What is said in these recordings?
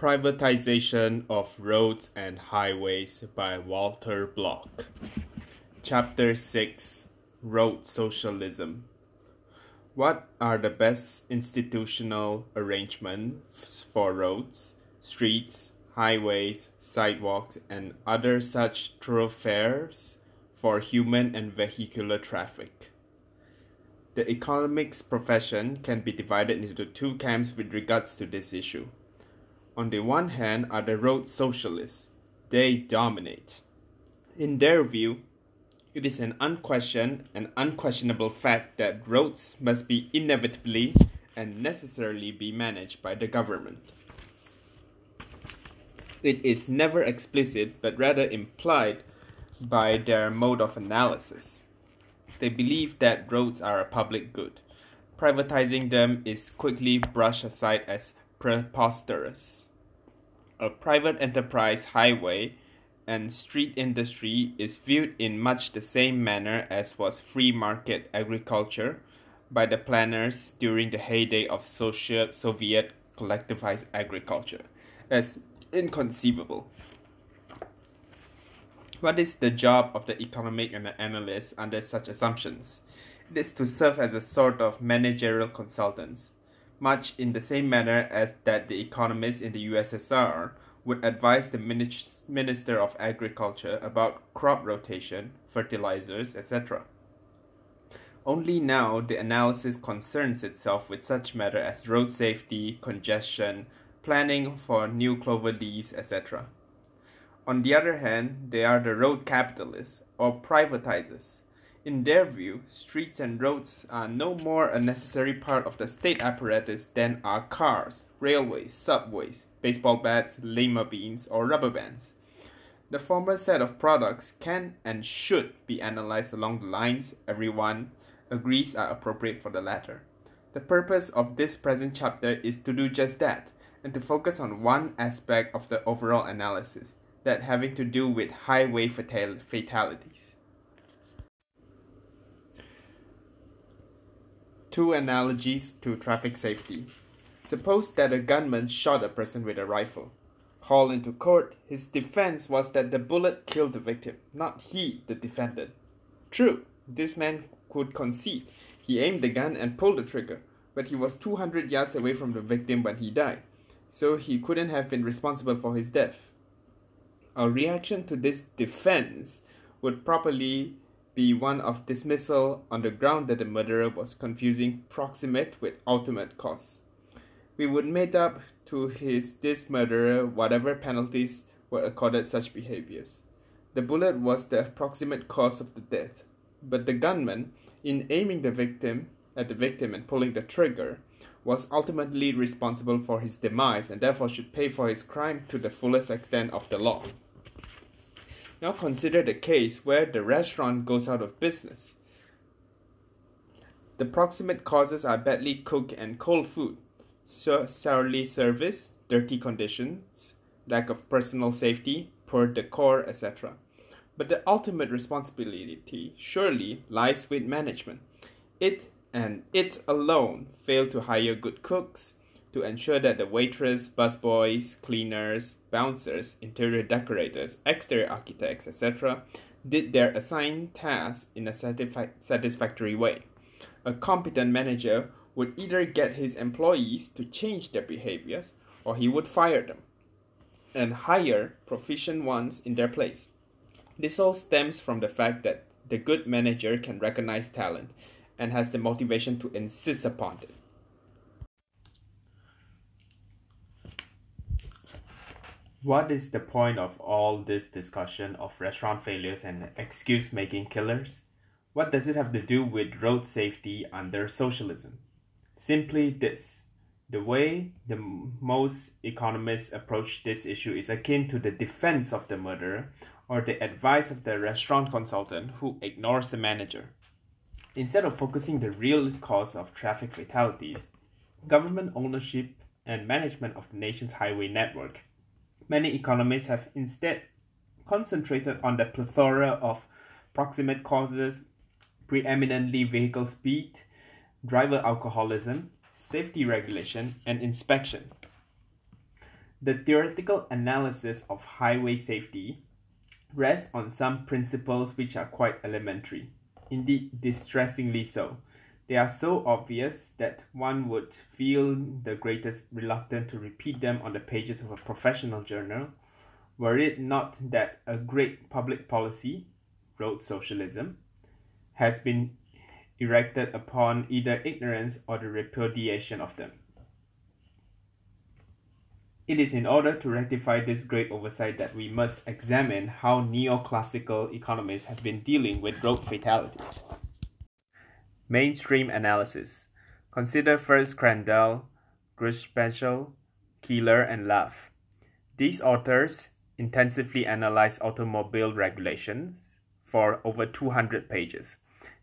Privatization of Roads and Highways by Walter Block. Chapter 6 Road Socialism. What are the best institutional arrangements for roads, streets, highways, sidewalks, and other such thoroughfares for human and vehicular traffic? The economics profession can be divided into two camps with regards to this issue. On the one hand are the road socialists. They dominate. In their view, it is an unquestioned and unquestionable fact that roads must be inevitably and necessarily be managed by the government. It is never explicit but rather implied by their mode of analysis. They believe that roads are a public good. Privatizing them is quickly brushed aside as preposterous. A private enterprise highway and street industry is viewed in much the same manner as was free market agriculture by the planners during the heyday of social Soviet collectivized agriculture as inconceivable. What is the job of the economic analyst under such assumptions? It is to serve as a sort of managerial consultants, much in the same manner as that the economists in the USSR would advise the Minister of Agriculture about crop rotation, fertilizers, etc. Only now the analysis concerns itself with such matter as road safety, congestion, planning for new clover leaves, etc. On the other hand, they are the road capitalists or privatizers. In their view, streets and roads are no more a necessary part of the state apparatus than are cars, railways, subways, baseball bats, lima beans, or rubber bands. The former set of products can and should be analyzed along the lines everyone agrees are appropriate for the latter. The purpose of this present chapter is to do just that and to focus on one aspect of the overall analysis, that having to do with highway fatal- fatalities. Two analogies to traffic safety. Suppose that a gunman shot a person with a rifle. Hauled into court, his defense was that the bullet killed the victim, not he, the defendant. True, this man could concede. He aimed the gun and pulled the trigger, but he was 200 yards away from the victim when he died, so he couldn't have been responsible for his death. A reaction to this defense would properly be one of dismissal on the ground that the murderer was confusing proximate with ultimate cause we would make up to his this murderer whatever penalties were accorded such behaviors. The bullet was the proximate cause of the death, but the gunman, in aiming the victim at the victim and pulling the trigger, was ultimately responsible for his demise and therefore should pay for his crime to the fullest extent of the law. Now consider the case where the restaurant goes out of business. The proximate causes are badly cooked and cold food, sourly service, dirty conditions, lack of personal safety, poor decor, etc. But the ultimate responsibility surely lies with management. It and it alone failed to hire good cooks, to ensure that the waitress, busboys, cleaners, bouncers, interior decorators, exterior architects, etc., did their assigned tasks in a satisfactory way. A competent manager would either get his employees to change their behaviors or he would fire them and hire proficient ones in their place. This all stems from the fact that the good manager can recognize talent and has the motivation to insist upon it. What is the point of all this discussion of restaurant failures and excuse making killers? What does it have to do with road safety under socialism? Simply this the way the most economists approach this issue is akin to the defense of the murderer or the advice of the restaurant consultant who ignores the manager. Instead of focusing the real cause of traffic fatalities, government ownership and management of the nation's highway network, many economists have instead concentrated on the plethora of proximate causes, preeminently vehicle speed, driver alcoholism, safety regulation, and inspection. The theoretical analysis of highway safety rests on some principles which are quite elementary, indeed distressingly so. They are so obvious that one would feel the greatest reluctance to repeat them on the pages of a professional journal, were it not that a great public policy, road socialism, has been erected upon either ignorance or the repudiation of them. It is in order to rectify this great oversight that we must examine how neoclassical economists have been dealing with road fatalities. Mainstream analysis. Consider first Crandall, Gruenspecht, Keeler, and Lave. These authors intensively analyze automobile regulations for over 200 pages.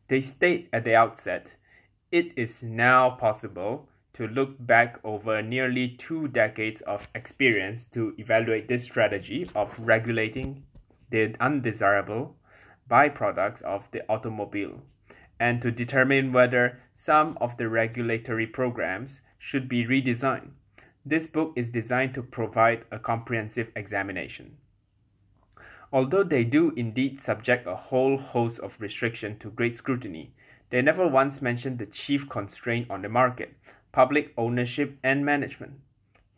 They state at the outset, it is now possible to look back over nearly two decades of experience to evaluate this strategy of regulating the undesirable byproducts of the automobile and to determine whether some of the regulatory programs should be redesigned. This book is designed to provide a comprehensive examination. Although they do indeed subject a whole host of restriction to great scrutiny, they never once mention the chief constraint on the market, public ownership and management.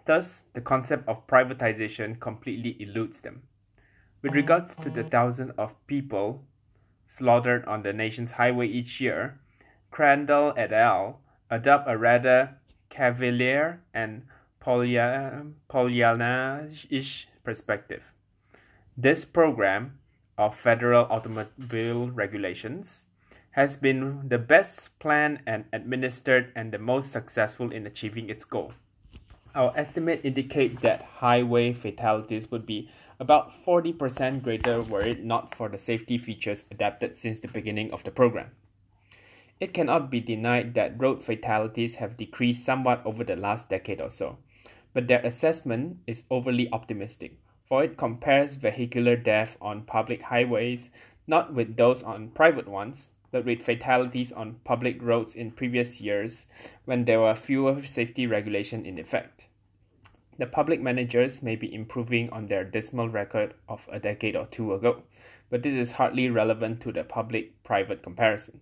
Thus, the concept of privatization completely eludes them. With regards to the thousands of people slaughtered on the nation's highway each year, Crandall et al. adopt a rather cavalier and Pollyanna-ish perspective. This program of federal automobile regulations has been the best planned and administered and the most successful in achieving its goal. Our estimate indicate that highway fatalities would be about 40% greater were it not for the safety features adapted since the beginning of the program. It cannot be denied that road fatalities have decreased somewhat over the last decade or so, but their assessment is overly optimistic, for it compares vehicular death on public highways not with those on private ones, but with fatalities on public roads in previous years when there were fewer safety regulations in effect. The public managers may be improving on their dismal record of a decade or two ago, but this is hardly relevant to the public private comparison.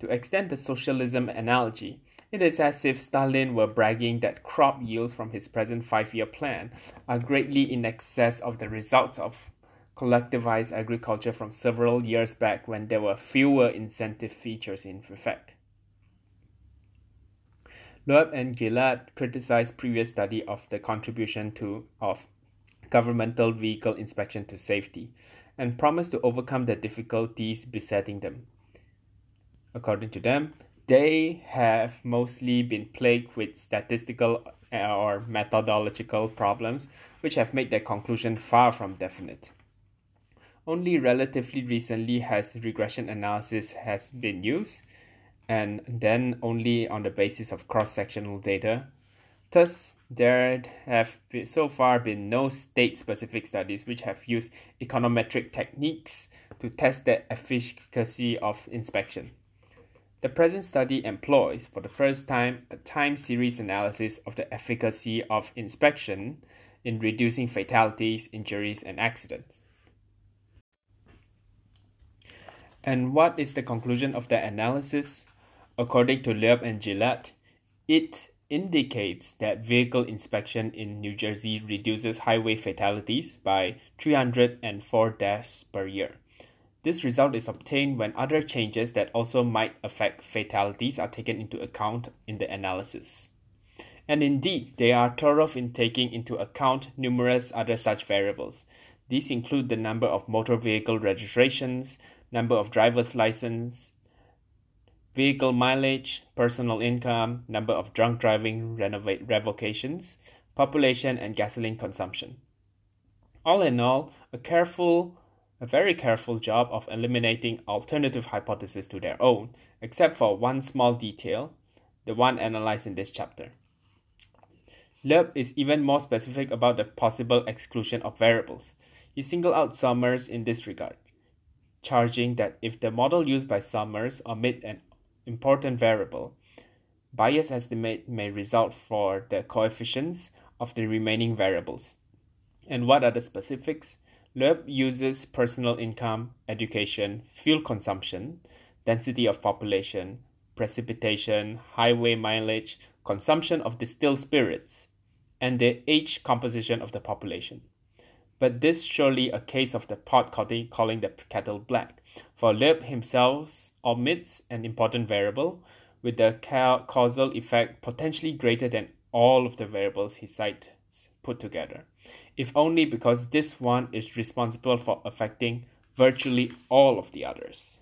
To extend the socialism analogy, it is as if Stalin were bragging that crop yields from his present five year plan are greatly in excess of the results of collectivized agriculture from several years back when there were fewer incentive features in effect. Loeb and Gilad criticized previous study of the contribution to of governmental vehicle inspection to safety and promised to overcome the difficulties besetting them. According to them, they have mostly been plagued with statistical or methodological problems which have made their conclusion far from definite. Only relatively recently has regression analysis has been used, and then only on the basis of cross-sectional data. Thus, there have been, so far been no state-specific studies which have used econometric techniques to test the efficacy of inspection. The present study employs, for the first time, a time series analysis of the efficacy of inspection in reducing fatalities, injuries, and accidents. And what is the conclusion of the analysis? According to Loeb and Gilad, it indicates that vehicle inspection in New Jersey reduces highway fatalities by 304 deaths per year. This result is obtained when other changes that also might affect fatalities are taken into account in the analysis. And indeed, they are thorough in taking into account numerous other such variables. These include the number of motor vehicle registrations, number of driver's license, vehicle mileage, personal income, number of drunk driving revocations, population and gasoline consumption. All in all, a careful, a very careful job of eliminating alternative hypotheses to their own, except for one small detail, the one analyzed in this chapter. Loeb is even more specific about the possible exclusion of variables. He singled out Summers in this regard charging that if the model used by Summers omit an important variable, bias estimate may result for the coefficients of the remaining variables. And what are the specifics? Loeb uses personal income, education, fuel consumption, density of population, precipitation, highway mileage, consumption of distilled spirits, and the age composition of the population. But this surely a case of the pot calling the kettle black, for Loeb himself omits an important variable, with the causal effect potentially greater than all of the variables he cites put together if only because this one is responsible for affecting virtually all of the others.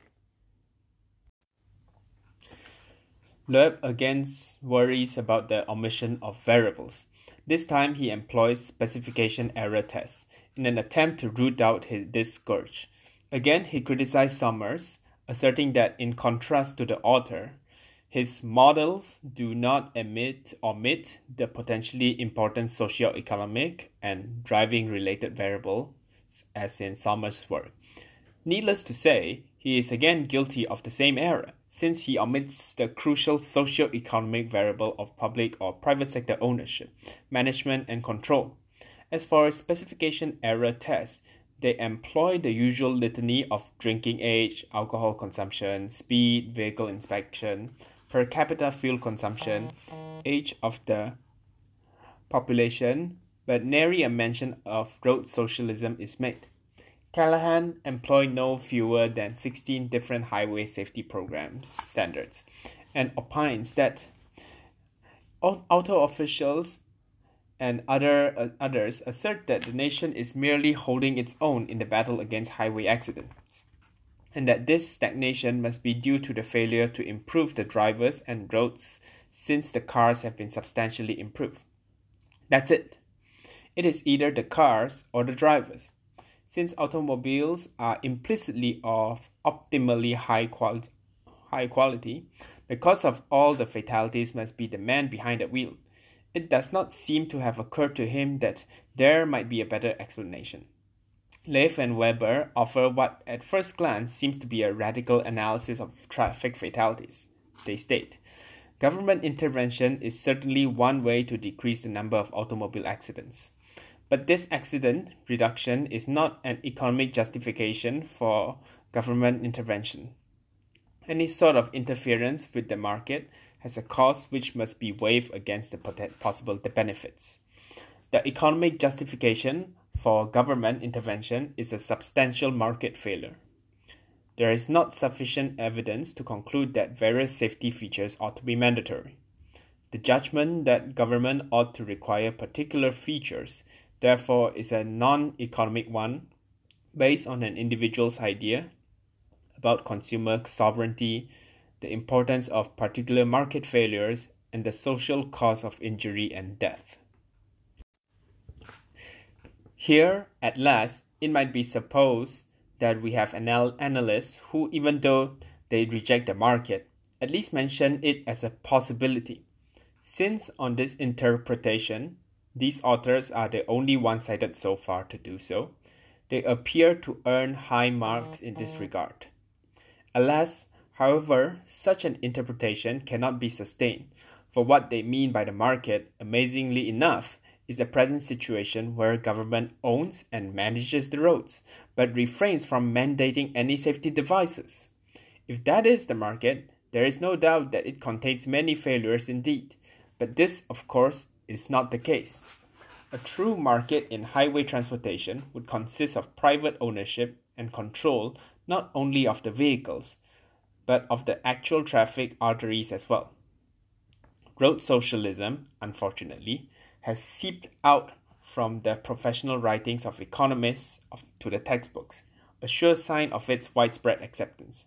Loeb again worries about the omission of variables. This time he employs specification error tests in an attempt to root out his, this scourge. Again, he criticized Summers, asserting that in contrast to the author, his models do not emit omit the potentially important socio-economic and driving related variables as in Summers' work. Needless to say, he is again guilty of the same error, since he omits the crucial socio-economic variable of public or private sector ownership, management, and control. As for specification error tests, they employ the usual litany of drinking age, alcohol consumption, speed, vehicle inspection, per capita fuel consumption, age of the population, but nary a mention of road socialism is made. Callaghan employed no fewer than 16 different highway safety programs standards and opines that auto officials and other uh, others assert that the nation is merely holding its own in the battle against highway accidents and that this stagnation must be due to the failure to improve the drivers and roads since the cars have been substantially improved. That's it. It is either the cars or the drivers. Since automobiles are implicitly of optimally high quality, high quality, the cause of all the fatalities must be the man behind the wheel. It does not seem to have occurred to him that there might be a better explanation. Lave and Weber offer what at first glance seems to be a radical analysis of traffic fatalities. They state Government intervention is certainly one way to decrease the number of automobile accidents. But this accident reduction is not an economic justification for government intervention. Any sort of interference with the market has a cost which must be weighed against the possible benefits. The economic justification for government intervention is a substantial market failure. There is not sufficient evidence to conclude that various safety features ought to be mandatory. The judgment that government ought to require particular features, therefore, is a non economic one based on an individual's idea about consumer sovereignty, the importance of particular market failures, and the social cause of injury and death. Here, at last, it might be supposed that we have anal- analysts who, even though they reject the market, at least mention it as a possibility. Since, on this interpretation, these authors are the only ones cited so far to do so, they appear to earn high marks in this regard. Alas, however, such an interpretation cannot be sustained, for what they mean by the market, amazingly enough, is the present situation where government owns and manages the roads, but refrains from mandating any safety devices. If that is the market, there is no doubt that it contains many failures indeed, but this, of course, is not the case. A true market in highway transportation would consist of private ownership and control not only of the vehicles, but of the actual traffic arteries as well. Road socialism, unfortunately, has seeped out from the professional writings of economists to the textbooks, a sure sign of its widespread acceptance.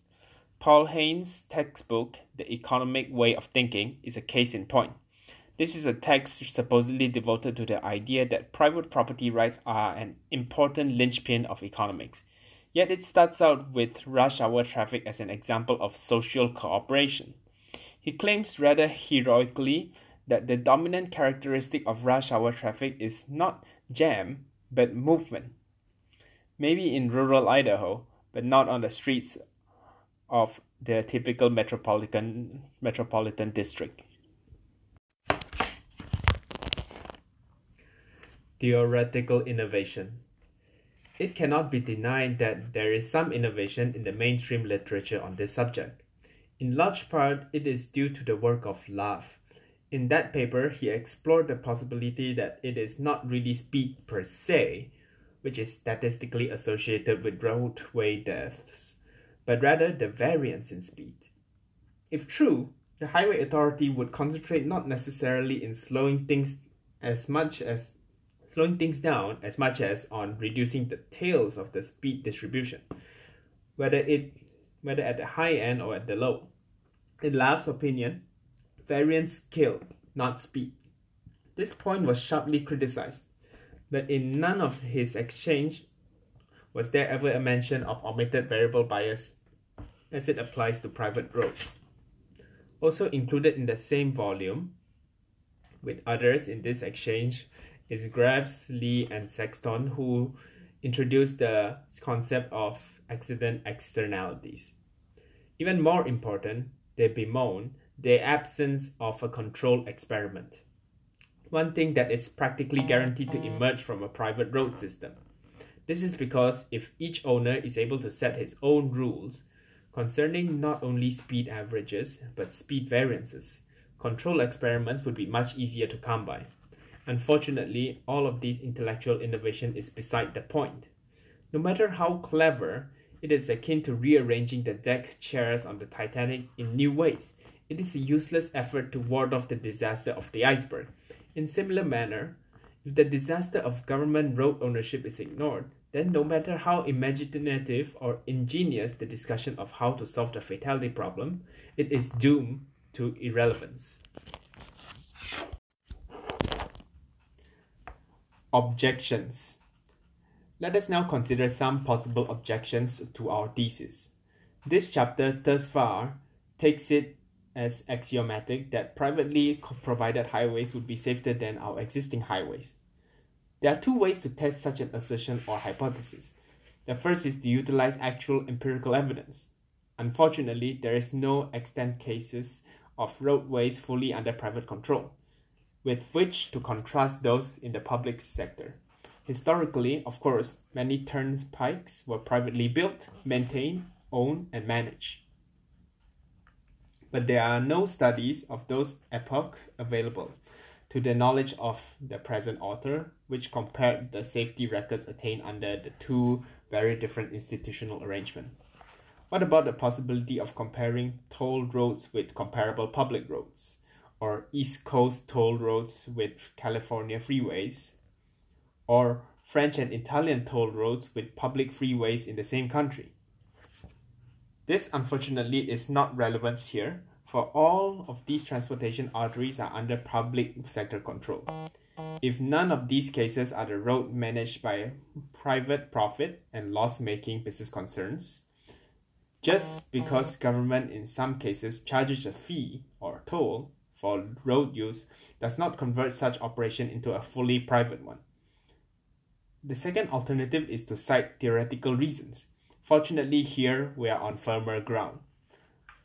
Paul Heyne's textbook, The Economic Way of Thinking, is a case in point. This is a text supposedly devoted to the idea that private property rights are an important linchpin of economics. Yet it starts out with rush hour traffic as an example of social cooperation. He claims rather heroically that the dominant characteristic of rush hour traffic is not jam, but movement. Maybe in rural Idaho, but not on the streets of the typical metropolitan metropolitan district. Theoretical innovation. It cannot be denied that there is some innovation in the mainstream literature on this subject. In large part, it is due to the work of Lave. In that paper, he explored the possibility that it is not really speed per se, which is statistically associated with roadway deaths, but rather the variance in speed. If true, the highway authority would concentrate not necessarily in slowing things as much as slowing things down as much as on reducing the tails of the speed distribution, whether it whether at the high end or at the low. In Lave's opinion, variance killed, not speed. This point was sharply criticized, but in none of his exchange was there ever a mention of omitted variable bias as it applies to private roads. Also included in the same volume with others in this exchange is Graves, Lee, and Sexton, who introduced the concept of accident externalities. Even more important, they bemoan the absence of a control experiment. One thing that is practically guaranteed to emerge from a private road system. This is because if each owner is able to set his own rules concerning not only speed averages but speed variances, control experiments would be much easier to come by. Unfortunately, all of these intellectual innovation is beside the point. No matter how clever, it is akin to rearranging the deck chairs on the Titanic in new ways. It is a useless effort to ward off the disaster of the iceberg. In similar manner, if the disaster of government road ownership is ignored, then no matter how imaginative or ingenious the discussion of how to solve the fatality problem, it is doomed to irrelevance. Objections. Let us now consider some possible objections to our thesis. This chapter thus far takes it as axiomatic that privately provided highways would be safer than our existing highways. There are two ways to test such an assertion or hypothesis. The first is to utilize actual empirical evidence. Unfortunately, there is no extant cases of roadways fully under private control with which to contrast those in the public sector. Historically, of course, many turnpikes were privately built, maintained, owned, and managed. But there are no studies of those epoch available to the knowledge of the present author, which compared the safety records attained under the two very different institutional arrangements. What about the possibility of comparing toll roads with comparable public roads? Or East Coast toll roads with California freeways, or French and Italian toll roads with public freeways in the same country. This unfortunately is not relevant here, for all of these transportation arteries are under public sector control. If none of these cases are the road managed by private profit and loss-making business concerns, just because government in some cases charges a fee or toll for road use does not convert such operation into a fully private one. The second alternative is to cite theoretical reasons. Fortunately, here we are on firmer ground.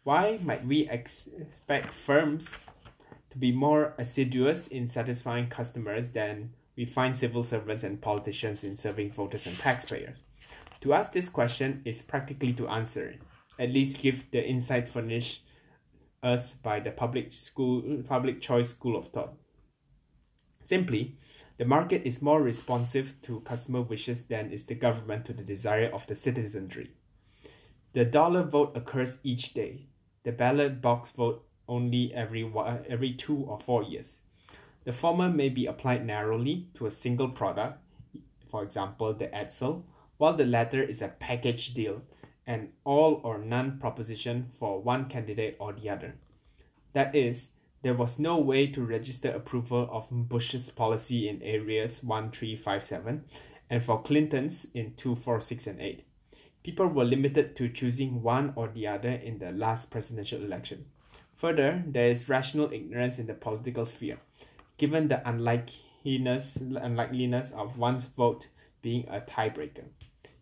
Why might we expect firms to be more assiduous in satisfying customers than we find civil servants and politicians in serving voters and taxpayers? To ask this question is practically to answer it, at least give the insight furnished us by the public school public choice school of thought. Simply, the market is more responsive to customer wishes than is the government to the desire of the citizenry. The dollar vote occurs each day. The ballot box vote only every one, every two or four years. The former may be applied narrowly to a single product, for example, the Edsel, while the latter is a package deal an all or none proposition for one candidate or the other. That is, there was no way to register approval of Bush's policy in areas 1357 and for Clinton's in 246 and 8. People were limited to choosing one or the other in the last presidential election. Further, there is rational ignorance in the political sphere, given the unlikeliness, unlikeliness of one's vote being a tiebreaker.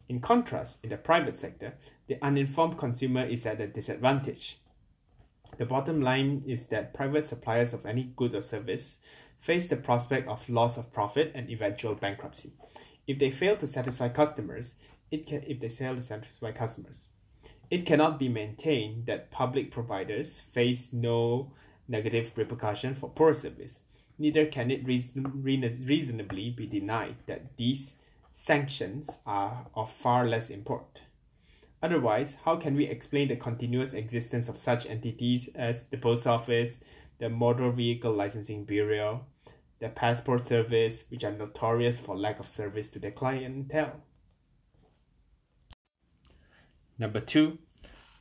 In contrast, in the private sector, the uninformed consumer is at a disadvantage. The bottom line is that private suppliers of any good or service face the prospect of loss of profit and eventual bankruptcy. If they fail to satisfy customers, it can if they fail to satisfy customers. It cannot be maintained that public providers face no negative repercussion for poor service. Neither can it reason, reasonably be denied that these sanctions are of far less import. Otherwise, how can we explain the continuous existence of such entities as the Post Office, the Motor Vehicle Licensing Bureau, the Passport Service, which are notorious for lack of service to their clientele? Number two,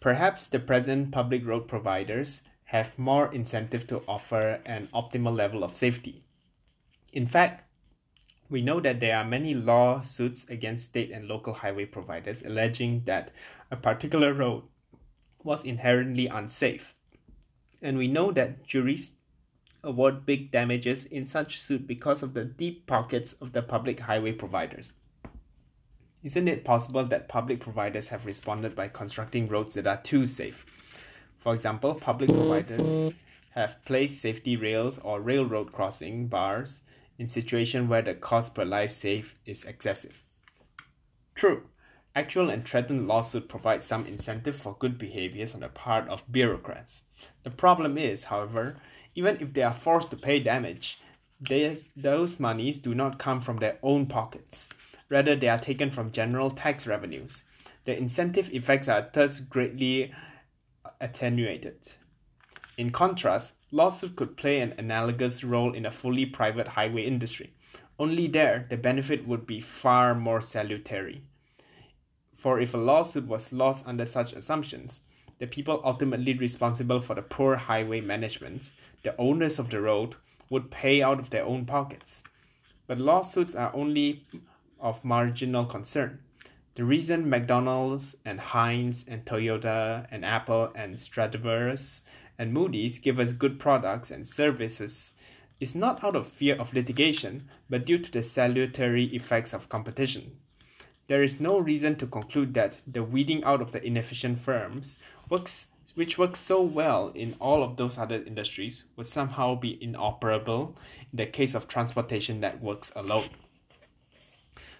perhaps the present public road providers have more incentive to offer an optimal level of safety. In fact, we know that there are many lawsuits against state and local highway providers alleging that a particular road was inherently unsafe. And we know that juries award big damages in such suit because of the deep pockets of the public highway providers. Isn't it possible that public providers have responded by constructing roads that are too safe? For example, public providers have placed safety rails or railroad crossing bars in situations where the cost per life saved is excessive. True, actual and threatened lawsuit provide some incentive for good behaviors on the part of bureaucrats. The problem is, however, even if they are forced to pay damage, they, those monies do not come from their own pockets. Rather, they are taken from general tax revenues. The incentive effects are thus greatly attenuated. In contrast, lawsuit could play an analogous role in a fully private highway industry. Only there, the benefit would be far more salutary. For if a lawsuit was lost under such assumptions, the people ultimately responsible for the poor highway management, the owners of the road, would pay out of their own pockets. But lawsuits are only of marginal concern. The reason McDonald's and Heinz and Toyota and Apple and Stradivarius and Moody's give us good products and services is not out of fear of litigation, but due to the salutary effects of competition. There is no reason to conclude that the weeding out of the inefficient firms works which works so well in all of those other industries would somehow be inoperable in the case of transportation networks alone.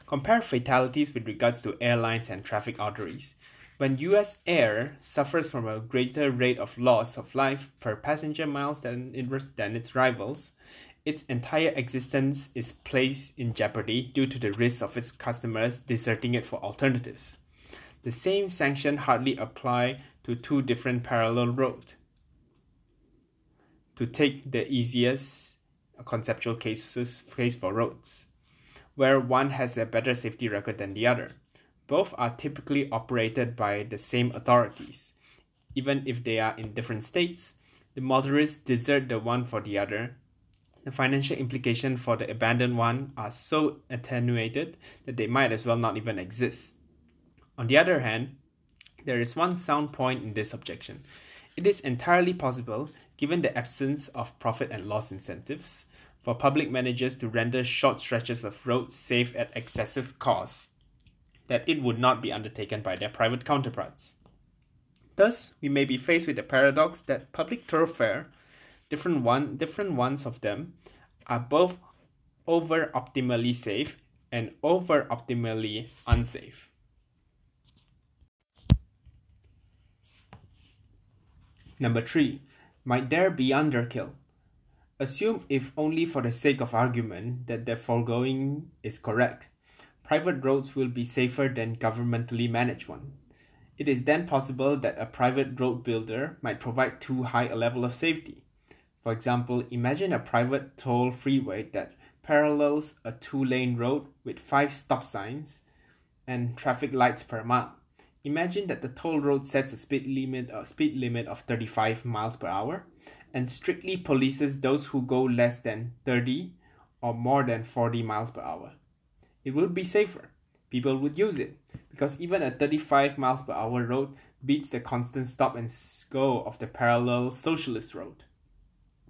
Compare fatalities with regards to airlines and traffic arteries. When US Air suffers from a greater rate of loss of life per passenger miles than, it, than its rivals, its entire existence is placed in jeopardy due to the risk of its customers deserting it for alternatives. The same sanction hardly apply to two different parallel roads. To take the easiest conceptual cases case for roads where one has a better safety record than the other. Both are typically operated by the same authorities. Even if they are in different states, the motorists desert the one for the other. The financial implications for the abandoned one are so attenuated that they might as well not even exist. On the other hand, there is one sound point in this objection. It is entirely possible, given the absence of profit and loss incentives, for public managers to render short stretches of road safe at excessive cost that it would not be undertaken by their private counterparts. Thus, we may be faced with the paradox that public thoroughfare, different one different ones of them, are both over optimally safe and over optimally unsafe. Number three, might there be underkill? Assume, if only for the sake of argument, that the foregoing is correct. Private roads will be safer than governmentally managed ones. It is then possible that a private road builder might provide too high a level of safety. For example, imagine a private toll freeway that parallels a two lane road with five stop signs and traffic lights per mile. Imagine that the toll road sets a speed limit a speed limit of 35 miles per hour and strictly polices those who go less than 30 or more than 40 miles per hour. It would be safer. People would use it because even a 35 miles per hour road beats the constant stop and go of the parallel socialist road.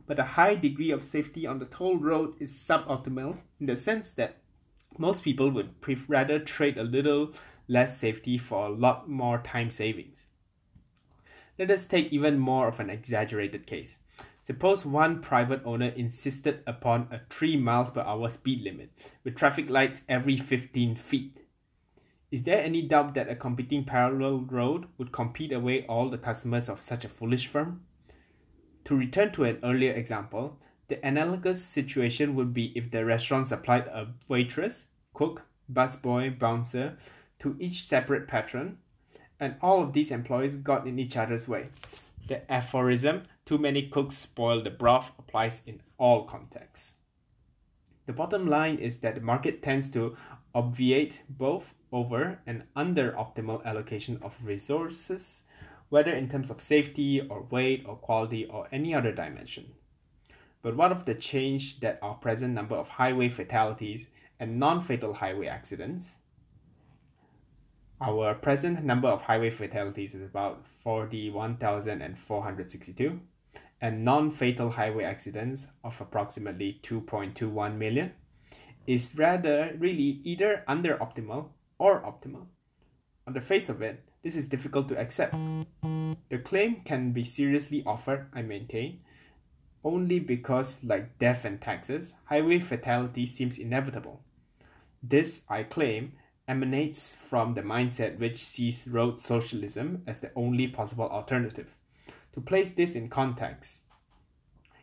But a high degree of safety on the toll road is suboptimal in the sense that most people would rather trade a little less safety for a lot more time savings. Let us take even more of an exaggerated case. Suppose one private owner insisted upon a 3 miles per hour speed limit with traffic lights every 15 feet. Is there any doubt that a competing parallel road would compete away all the customers of such a foolish firm? To return to an earlier example, the analogous situation would be if the restaurant supplied a waitress, cook, busboy, bouncer to each separate patron, and all of these employees got in each other's way. The aphorism, too many cooks spoil the broth, applies in all contexts. The bottom line is that the market tends to obviate both over and under optimal allocation of resources, whether in terms of safety or weight or quality or any other dimension. But what of the change that our present number of highway fatalities and non fatal highway accidents? Our present number of highway fatalities is about 41,462 and non fatal highway accidents of approximately 2.21 million is rather really either under optimal or optimal. On the face of it, this is difficult to accept. The claim can be seriously offered, I maintain, only because, like death and taxes, highway fatality seems inevitable. This, I claim, emanates from the mindset which sees road socialism as the only possible alternative. To place this in context,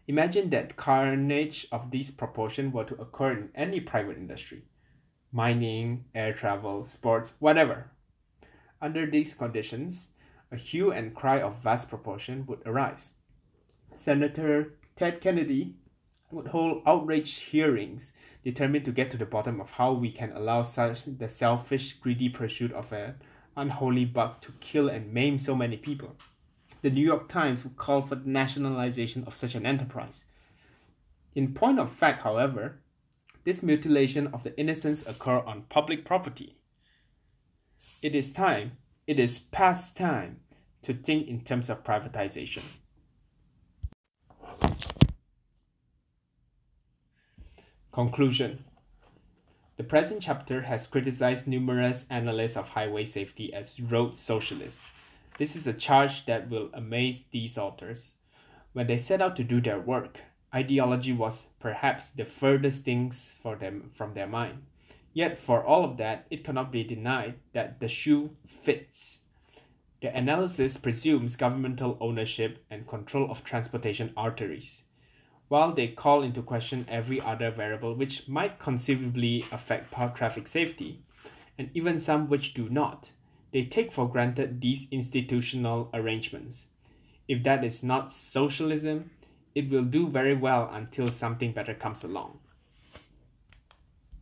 imagine that carnage of this proportion were to occur in any private industry mining, air travel, sports, whatever. Under these conditions, a hue and cry of vast proportion would arise. Senator Ted Kennedy would hold outraged hearings determined to get to the bottom of how we can allow such the selfish, greedy pursuit of an unholy buck to kill and maim so many people. The New York Times would call for the nationalization of such an enterprise. In point of fact, however, this mutilation of the innocents occur on public property. It is time, it is past time to think in terms of privatization. Conclusion The present chapter has criticized numerous analysts of highway safety as road socialists. This is a charge that will amaze these authors. When they set out to do their work, ideology was perhaps the furthest things for them from their mind. Yet, for all of that, it cannot be denied that the shoe fits. The analysis presumes governmental ownership and control of transportation arteries, while they call into question every other variable which might conceivably affect traffic safety, and even some which do not. They take for granted these institutional arrangements. If that is not socialism, it will do very well until something better comes along.